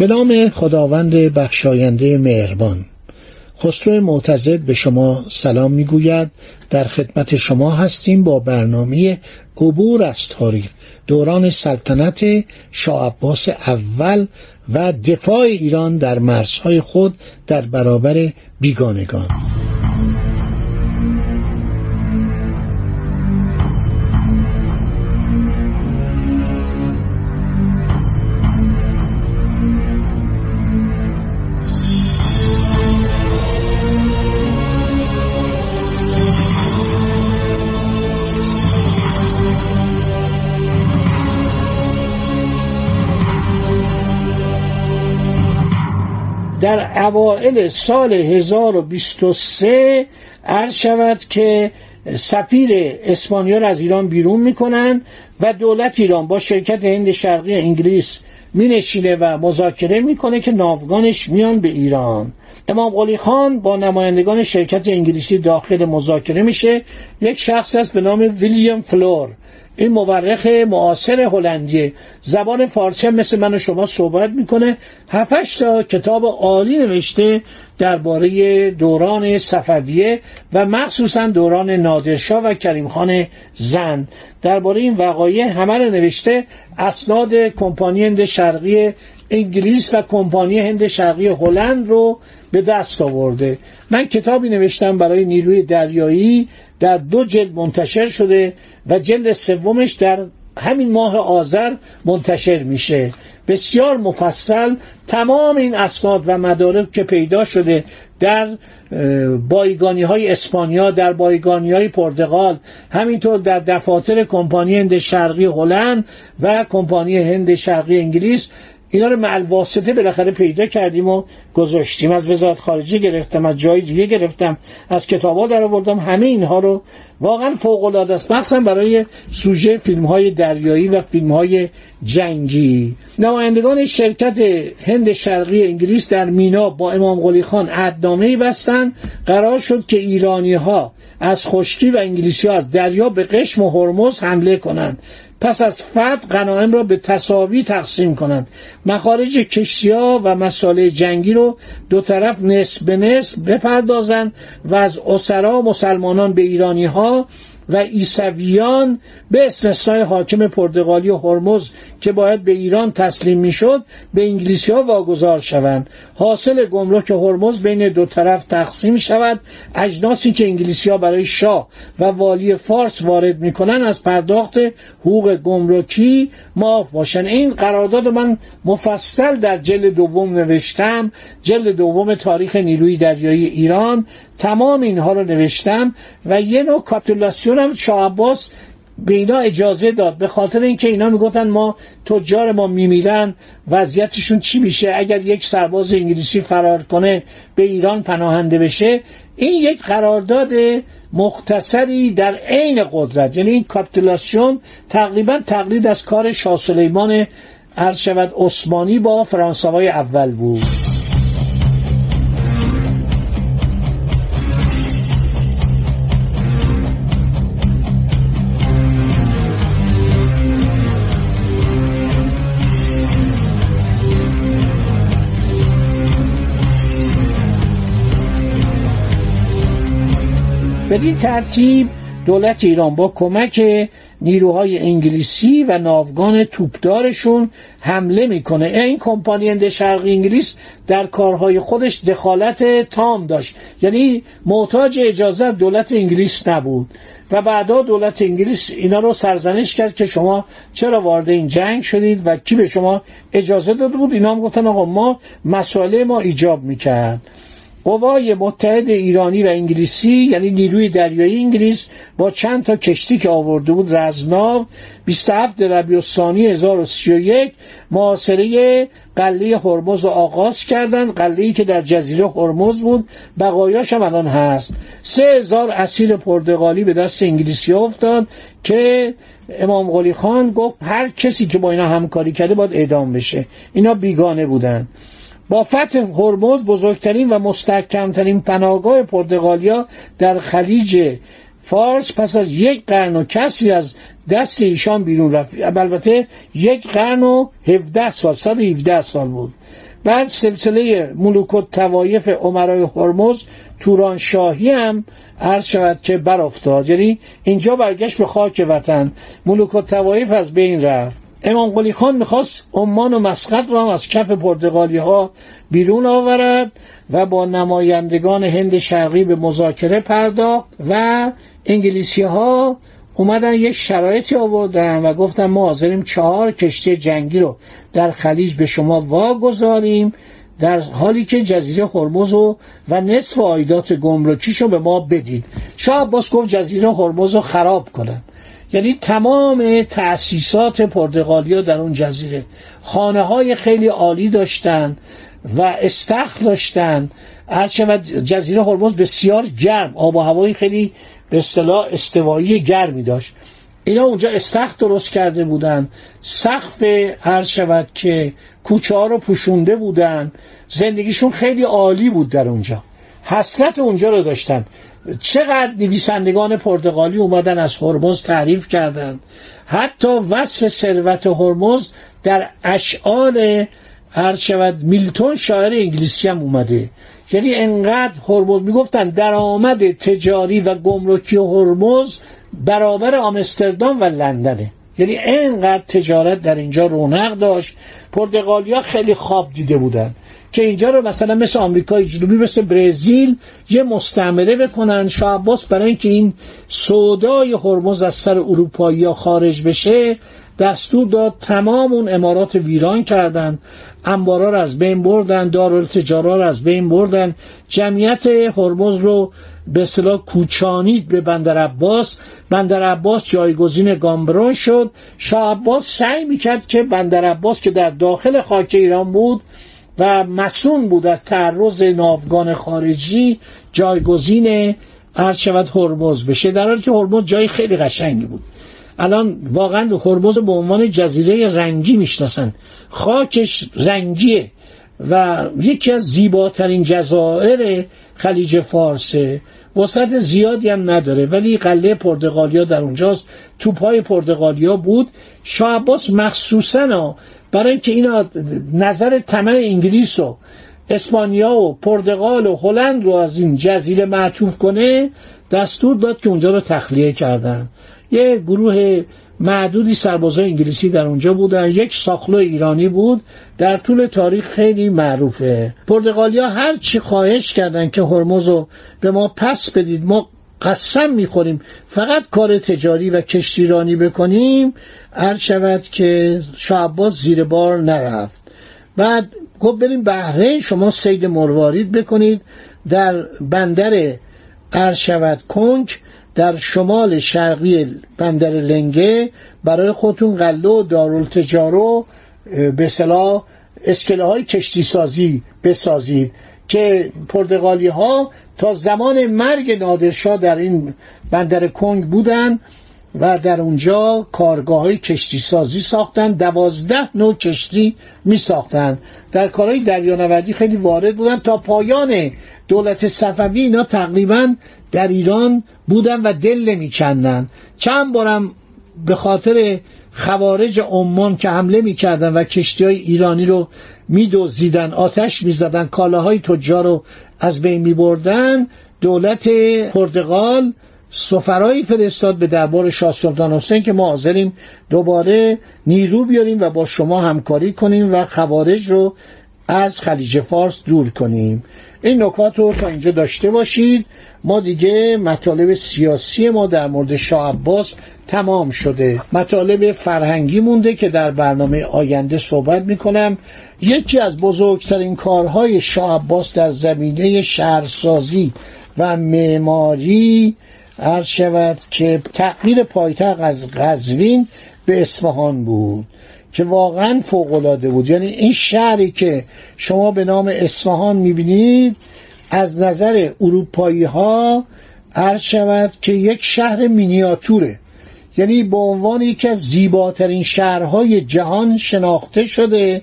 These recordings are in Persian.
به نام خداوند بخشاینده مهربان. خسرو معتزد به شما سلام می‌گوید. در خدمت شما هستیم با برنامه عبور از تاریخ. دوران سلطنت شاه عباس اول و دفاع ایران در مرزهای خود در برابر بیگانگان. در اوائل سال 1023 عرض شود که سفیر اسپانیا را از ایران بیرون می‌کنن و دولت ایران با شرکت هند شرقی انگلیس مینشینه و مذاکره می‌کنه که ناوگانش میان به ایران. امام قلی خان با نمایندگان شرکت انگلیسی داخل مذاکره میشه. یک شخص است به نام ویلیام فلور. این مورخ معاصر هلندی زبان فارسی مثل من و شما صحبت می‌کنه. هفتش تا کتاب عالی نوشته. درباره دوران صفویه و مخصوصا دوران نادرشاه و کریم خان زند. درباره این وقایع همه رو نوشته اسناد کمپانی هند شرقی انگلیس و کمپانی هند شرقی هلند رو به دست آورده. من کتابی نوشتم برای نیروی دریایی در دو جلد منتشر شده و جلد سومش در همین ماه آذر منتشر میشه. بسیار مفصل تمام این اسناد و مدارک که پیدا شده در بایگانی های اسپانیا در بایگانی های پرتغال همینطور در دفاتر کمپانی هند شرقی هلند و کمپانی هند شرقی انگلیس اینا رو مع واسطه بالاخره پیدا کردیم و گذاشتیم. از وزارت خارجه گرفتم از جای دیگه گرفتم از کتابا در آوردم همه اینها رو واقعا فوق العاده است. مخصوصا برای سوژه فیلم های دریایی و فیلم های جنگی. نمایندگان شرکت هند شرقی انگلیس در مینا با امام قلی خان عهدنامه بستند قرار شد که ایرانی ها از خشکی و انگلیسی ها از دریا به قشم و هرمز حمله کنند. پس از فتح غنایم را به تصاوی تقسیم کنند. مخارج کشتیا و مساله جنگی رو دو طرف نصف به نصف بپردازند و از اسرا مسلمانان به ایرانی ها و ایسویان به استثنای حاکم پرتغالی هرمز که باید به ایران تسلیم می‌شد به انگلیسی ها واگذار شوند. حاصل گمرک هرمز بین دو طرف تقسیم شود. اجناسی که انگلیسی ها برای شاه و والی فارس وارد می‌کنن از پرداخت حقوق گمرکی معاف باشن این قرارداد من مفصل در جلد دوم نوشتم. جلد دوم تاریخ نیروی دریایی ایران. تمام اینها رو نوشتم و یه نوع کاپیتولاسیون هم شاه عباس به اینا اجازه داد به خاطر اینکه اینا می‌گفتن ما تجار ما میمیرن وضعیتشون چی میشه؟ اگر یک سرباز انگلیسی فرار کنه به ایران پناهنده بشه این یک قرارداد مختصری در عین قدرت. یعنی این کاپیتولاسیون تقریبا تقلید از کار شاه سلیمان عثمانی با فرانسوای اول بود. بدین ترتیب دولت ایران با کمک نیروهای انگلیسی و ناوگان توپدارشون حمله می‌کنه. این کمپانی هند شرقی انگلیس در کارهای خودش دخالت تام داشت. یعنی محتاج اجازه دولت انگلیس نبود. و بعدا دولت انگلیس اینا رو سرزنش کرد که شما چرا وارد این جنگ شدید و کی به شما اجازه داده بود؟ اینا هم گفتن آقا ما مسئله ما ایجاب می‌کرد. قوای متحد ایرانی و انگلیسی یعنی نیروی دریایی انگلیس با چند تا کشتی که آورده بود رزمناو 27 ربیع الثانی 1031 محاصره قله هرمز رو آغاز کردن قله که در جزیره هرمز بود بقایاش هم الان هست. سه هزار اسیر پرتغالی به دست انگلیسی افتاد که امام قلی خان گفت هر کسی که با اینا همکاری کرده باید اعدام بشه. اینا بیگانه بودن. با فتح هرمز بزرگترین و مستحکمترین پناهگاه پرتغالیا در خلیج فارس پس از یک قرن و کسی از دست ایشان بیرون رفت. البته یک قرن و 17 سال 117 سال بود. بعد سلسله ملوک و توایف عمرای هرمز توران شاهی هم عرض شود که برافتاد. یعنی اینجا برگشت به خاک وطن. ملوک و توایف از بین رفت. امام قلی خان می‌خواست عمان و مسقط را از کف پرتغالی ها بیرون آورد و با نمایندگان هند شرقی به مذاکره پرداخت و انگلیسی ها اومدن یک شرایطی آوردن و گفتن ما حاضریم چهار کشتی جنگی رو در خلیج به شما واگذاریم در حالی که جزیره هرمز و, نصف آیدات گمرکیشو به ما بدید شاه عباس گفت جزیره هرمز رو خراب کنم یعنی تمام تأسیسات پرتغالیا در اون جزیره. خانه های خیلی عالی داشتن و استخر داشتن. و جزیره هرمز بسیار گرم آب و هوایی خیلی به اصطلاح استوایی گرمی داشت. اینا اونجا استخر درست کرده بودن. سقف هر شود که کوچه ها رو پوشونده بودن. زندگیشون خیلی عالی بود در اونجا. حسرت اونجا رو داشتن. چقدر نویسندگان پرتغالی اومدن از هرمز تعریف کردند حتی وصف ثروت هرمز در اشعار شود میلتون شاعر انگلیسی هم اومده. یعنی انقدر هرمز می‌گفتن درآمد تجاری و گمرکی هرمز برابر آمستردام و لندنه. یعنی اینقدر تجارت در اینجا رونق داشت. پرتغالیا خیلی خواب دیده بودن که اینجا رو مثلا مثل آمریکای جنوبی مثل برزیل یه مستعمره بکنن. شاه برای اینکه این سودای هرمز از سر اروپایی خارج بشه دستور داد تمام اون امارات ویران کردن. انبارا رو از بین بردن دارالتجارا رو از بین بردن. جمعیت هرمز رو به اصطلاح کوچانید به بندر عباس. بندر عباس جایگزین گامبرون شد. شاه عباس سعی می‌کرد که بندر عباس که در داخل خاک ایران بود و مسون بود از تعرض ناوگان خارجی جایگزین عرض شود هرمز بشه. در حالی که هرمز جای خیلی قشنگی بود. الان واقعا هرمز به عنوان جزیره رنگی می‌شناسن. خاکش رنگیه. و یکی از زیباترین جزایر خلیج فارسه وسعت زیادی هم نداره ولی قله پرتغالیا در اونجاست. توپای پرتغالیا بود. شاه عباس مخصوصا برای اینکه اینا نظر طمع انگلیس و اسپانیا و پرتغال و هلند رو از این جزیره معطوف کنه دستور داد که اونجا رو تخلیه کردن. یه گروه معدودی سربازای انگلیسی در اونجا بودن. یک ساخلو ایرانی بود. در طول تاریخ خیلی معروفه. پرتغالیا هر چی خواهش کردن که هرمز رو به ما پس بدید ما قسم می‌خوریم. فقط کار تجاری و کشتیرانی بکنیم. هر شود که شاه زیر بار نرفت. بعد گفت بریم بحرین شما سید مروارید بکنید. در بندر شود کنج در شمال شرقی بندر لنگه برای خودتون قله و دارالتجارو به صلاح اسکله های کشتی سازی بسازید که پرتغالی ها تا زمان مرگ نادرشاه در این بندر کنگ بودن. و در اونجا کارگاه های کشتی سازی ساختن دوازده نوع کشتی می ساختن در کارهای دریانوردی خیلی وارد بودن تا پایان دولت صفوی اینا تقریبا در ایران بودن و دل نمیکندن چند بارم به خاطر خوارج عمان که حمله می‌کردن و کشتی های ایرانی رو میدزدیدن آتش می‌زدن کالاهای تجار رو از بین میبردن دولت پرتغال سفرایی فرستاد به دربار شاه سلطان حسین که ما حاضریم دوباره نیرو بیاریم و با شما همکاری کنیم و خوارج رو از خلیج فارس دور کنیم. این نکات رو تا اینجا داشته باشید. ما دیگه مطالب سیاسی ما در مورد شاه عباس تمام شده. مطالب فرهنگی مونده که در برنامه آینده صحبت می‌کنم. یکی از بزرگترین کارهای شاه عباس در زمینه شهرسازی و معماری عرض شود که تغییر پایتخت از قزوین به اصفهان بود که واقعا فوقالعاده بود. یعنی این شهری که شما به نام اصفهان می‌بینید از نظر اروپایی ها عرض شود که یک شهر مینیاتوره. یعنی به عنوان یکی از زیباترین شهرهای جهان شناخته شده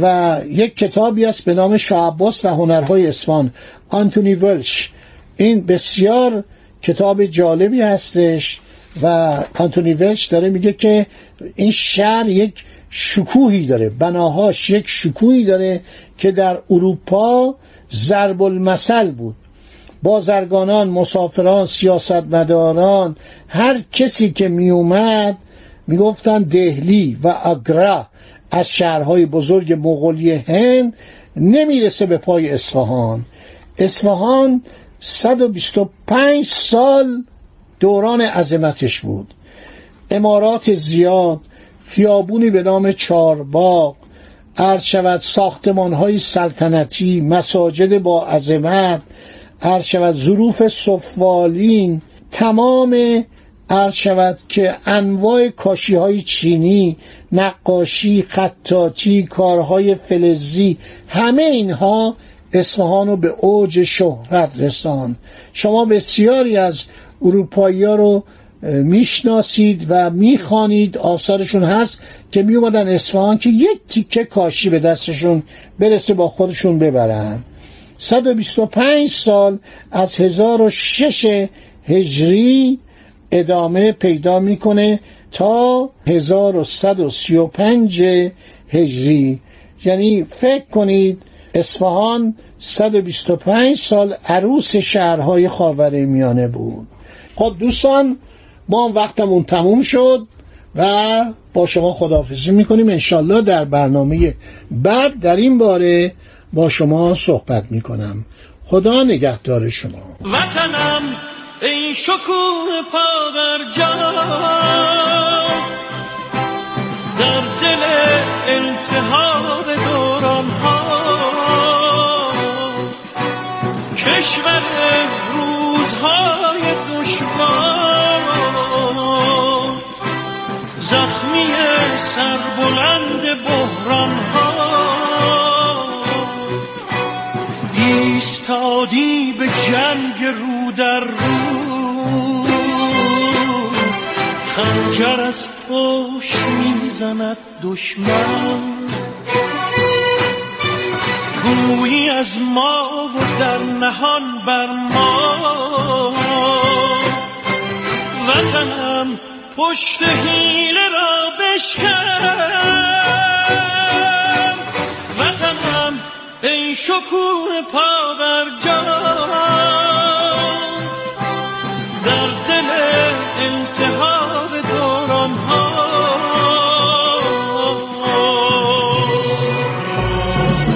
و یک کتابی است به نام شعباس و هنرهای اصفهان. آنتونی ولش. این بسیار کتاب جالبی هستش و آنتونی داره میگه که این شهر یک شکوهی داره بناهاش یک شکوهی داره که در اروپا ضرب المثل بود بازرگانان مسافران سیاستمداران هر کسی که میومد می‌گفتن دهلی و اگرا از شهرهای بزرگ مغولی هند نمی‌رسه به پای اصفهان. اصفهان 125 سال دوران عظمتش بود. امارات زیاد خیابونی به نام چارباغ عرض شود ساختمان های سلطنتی مساجد با عظمت عرض شود ظروف صفوالین تمام عرض شود که انواع کاشی های چینی نقاشی خطاطی کارهای فلزی همه اینها اصفهان رو به اوج شهرت رساند شما بسیاری از اروپایی ها رو می‌شناسید و می‌خوانید. آثارشون هست که میومدن اصفهان که یک تیکه کاشی به دستشون برسه با خودشون ببرن. 125 سال از 1006 هجری ادامه پیدا می‌کنه تا 1135 هجری. یعنی فکر کنید اصفهان 125 سال عروس شهرهای خاور میانه بود. خب دوستان ما هم وقتمون تموم شد و با شما خداحافظی می‌کنیم. انشالله در برنامه بعد در این باره با شما صحبت می‌کنم. خدا نگهدار شما. وطنم ای شکوه پا در دل انتحار کشور روزهای دشوار. زخمی سربلند بحران ها ایستادی به جنگ رو در رو. خنجر از پشت می‌زند دشمن. گویی از ما و در نهان بر ما. وطنم پشت حیله را بشکن. وطنم ای شکوه پا بر در دل انتحار دوران ها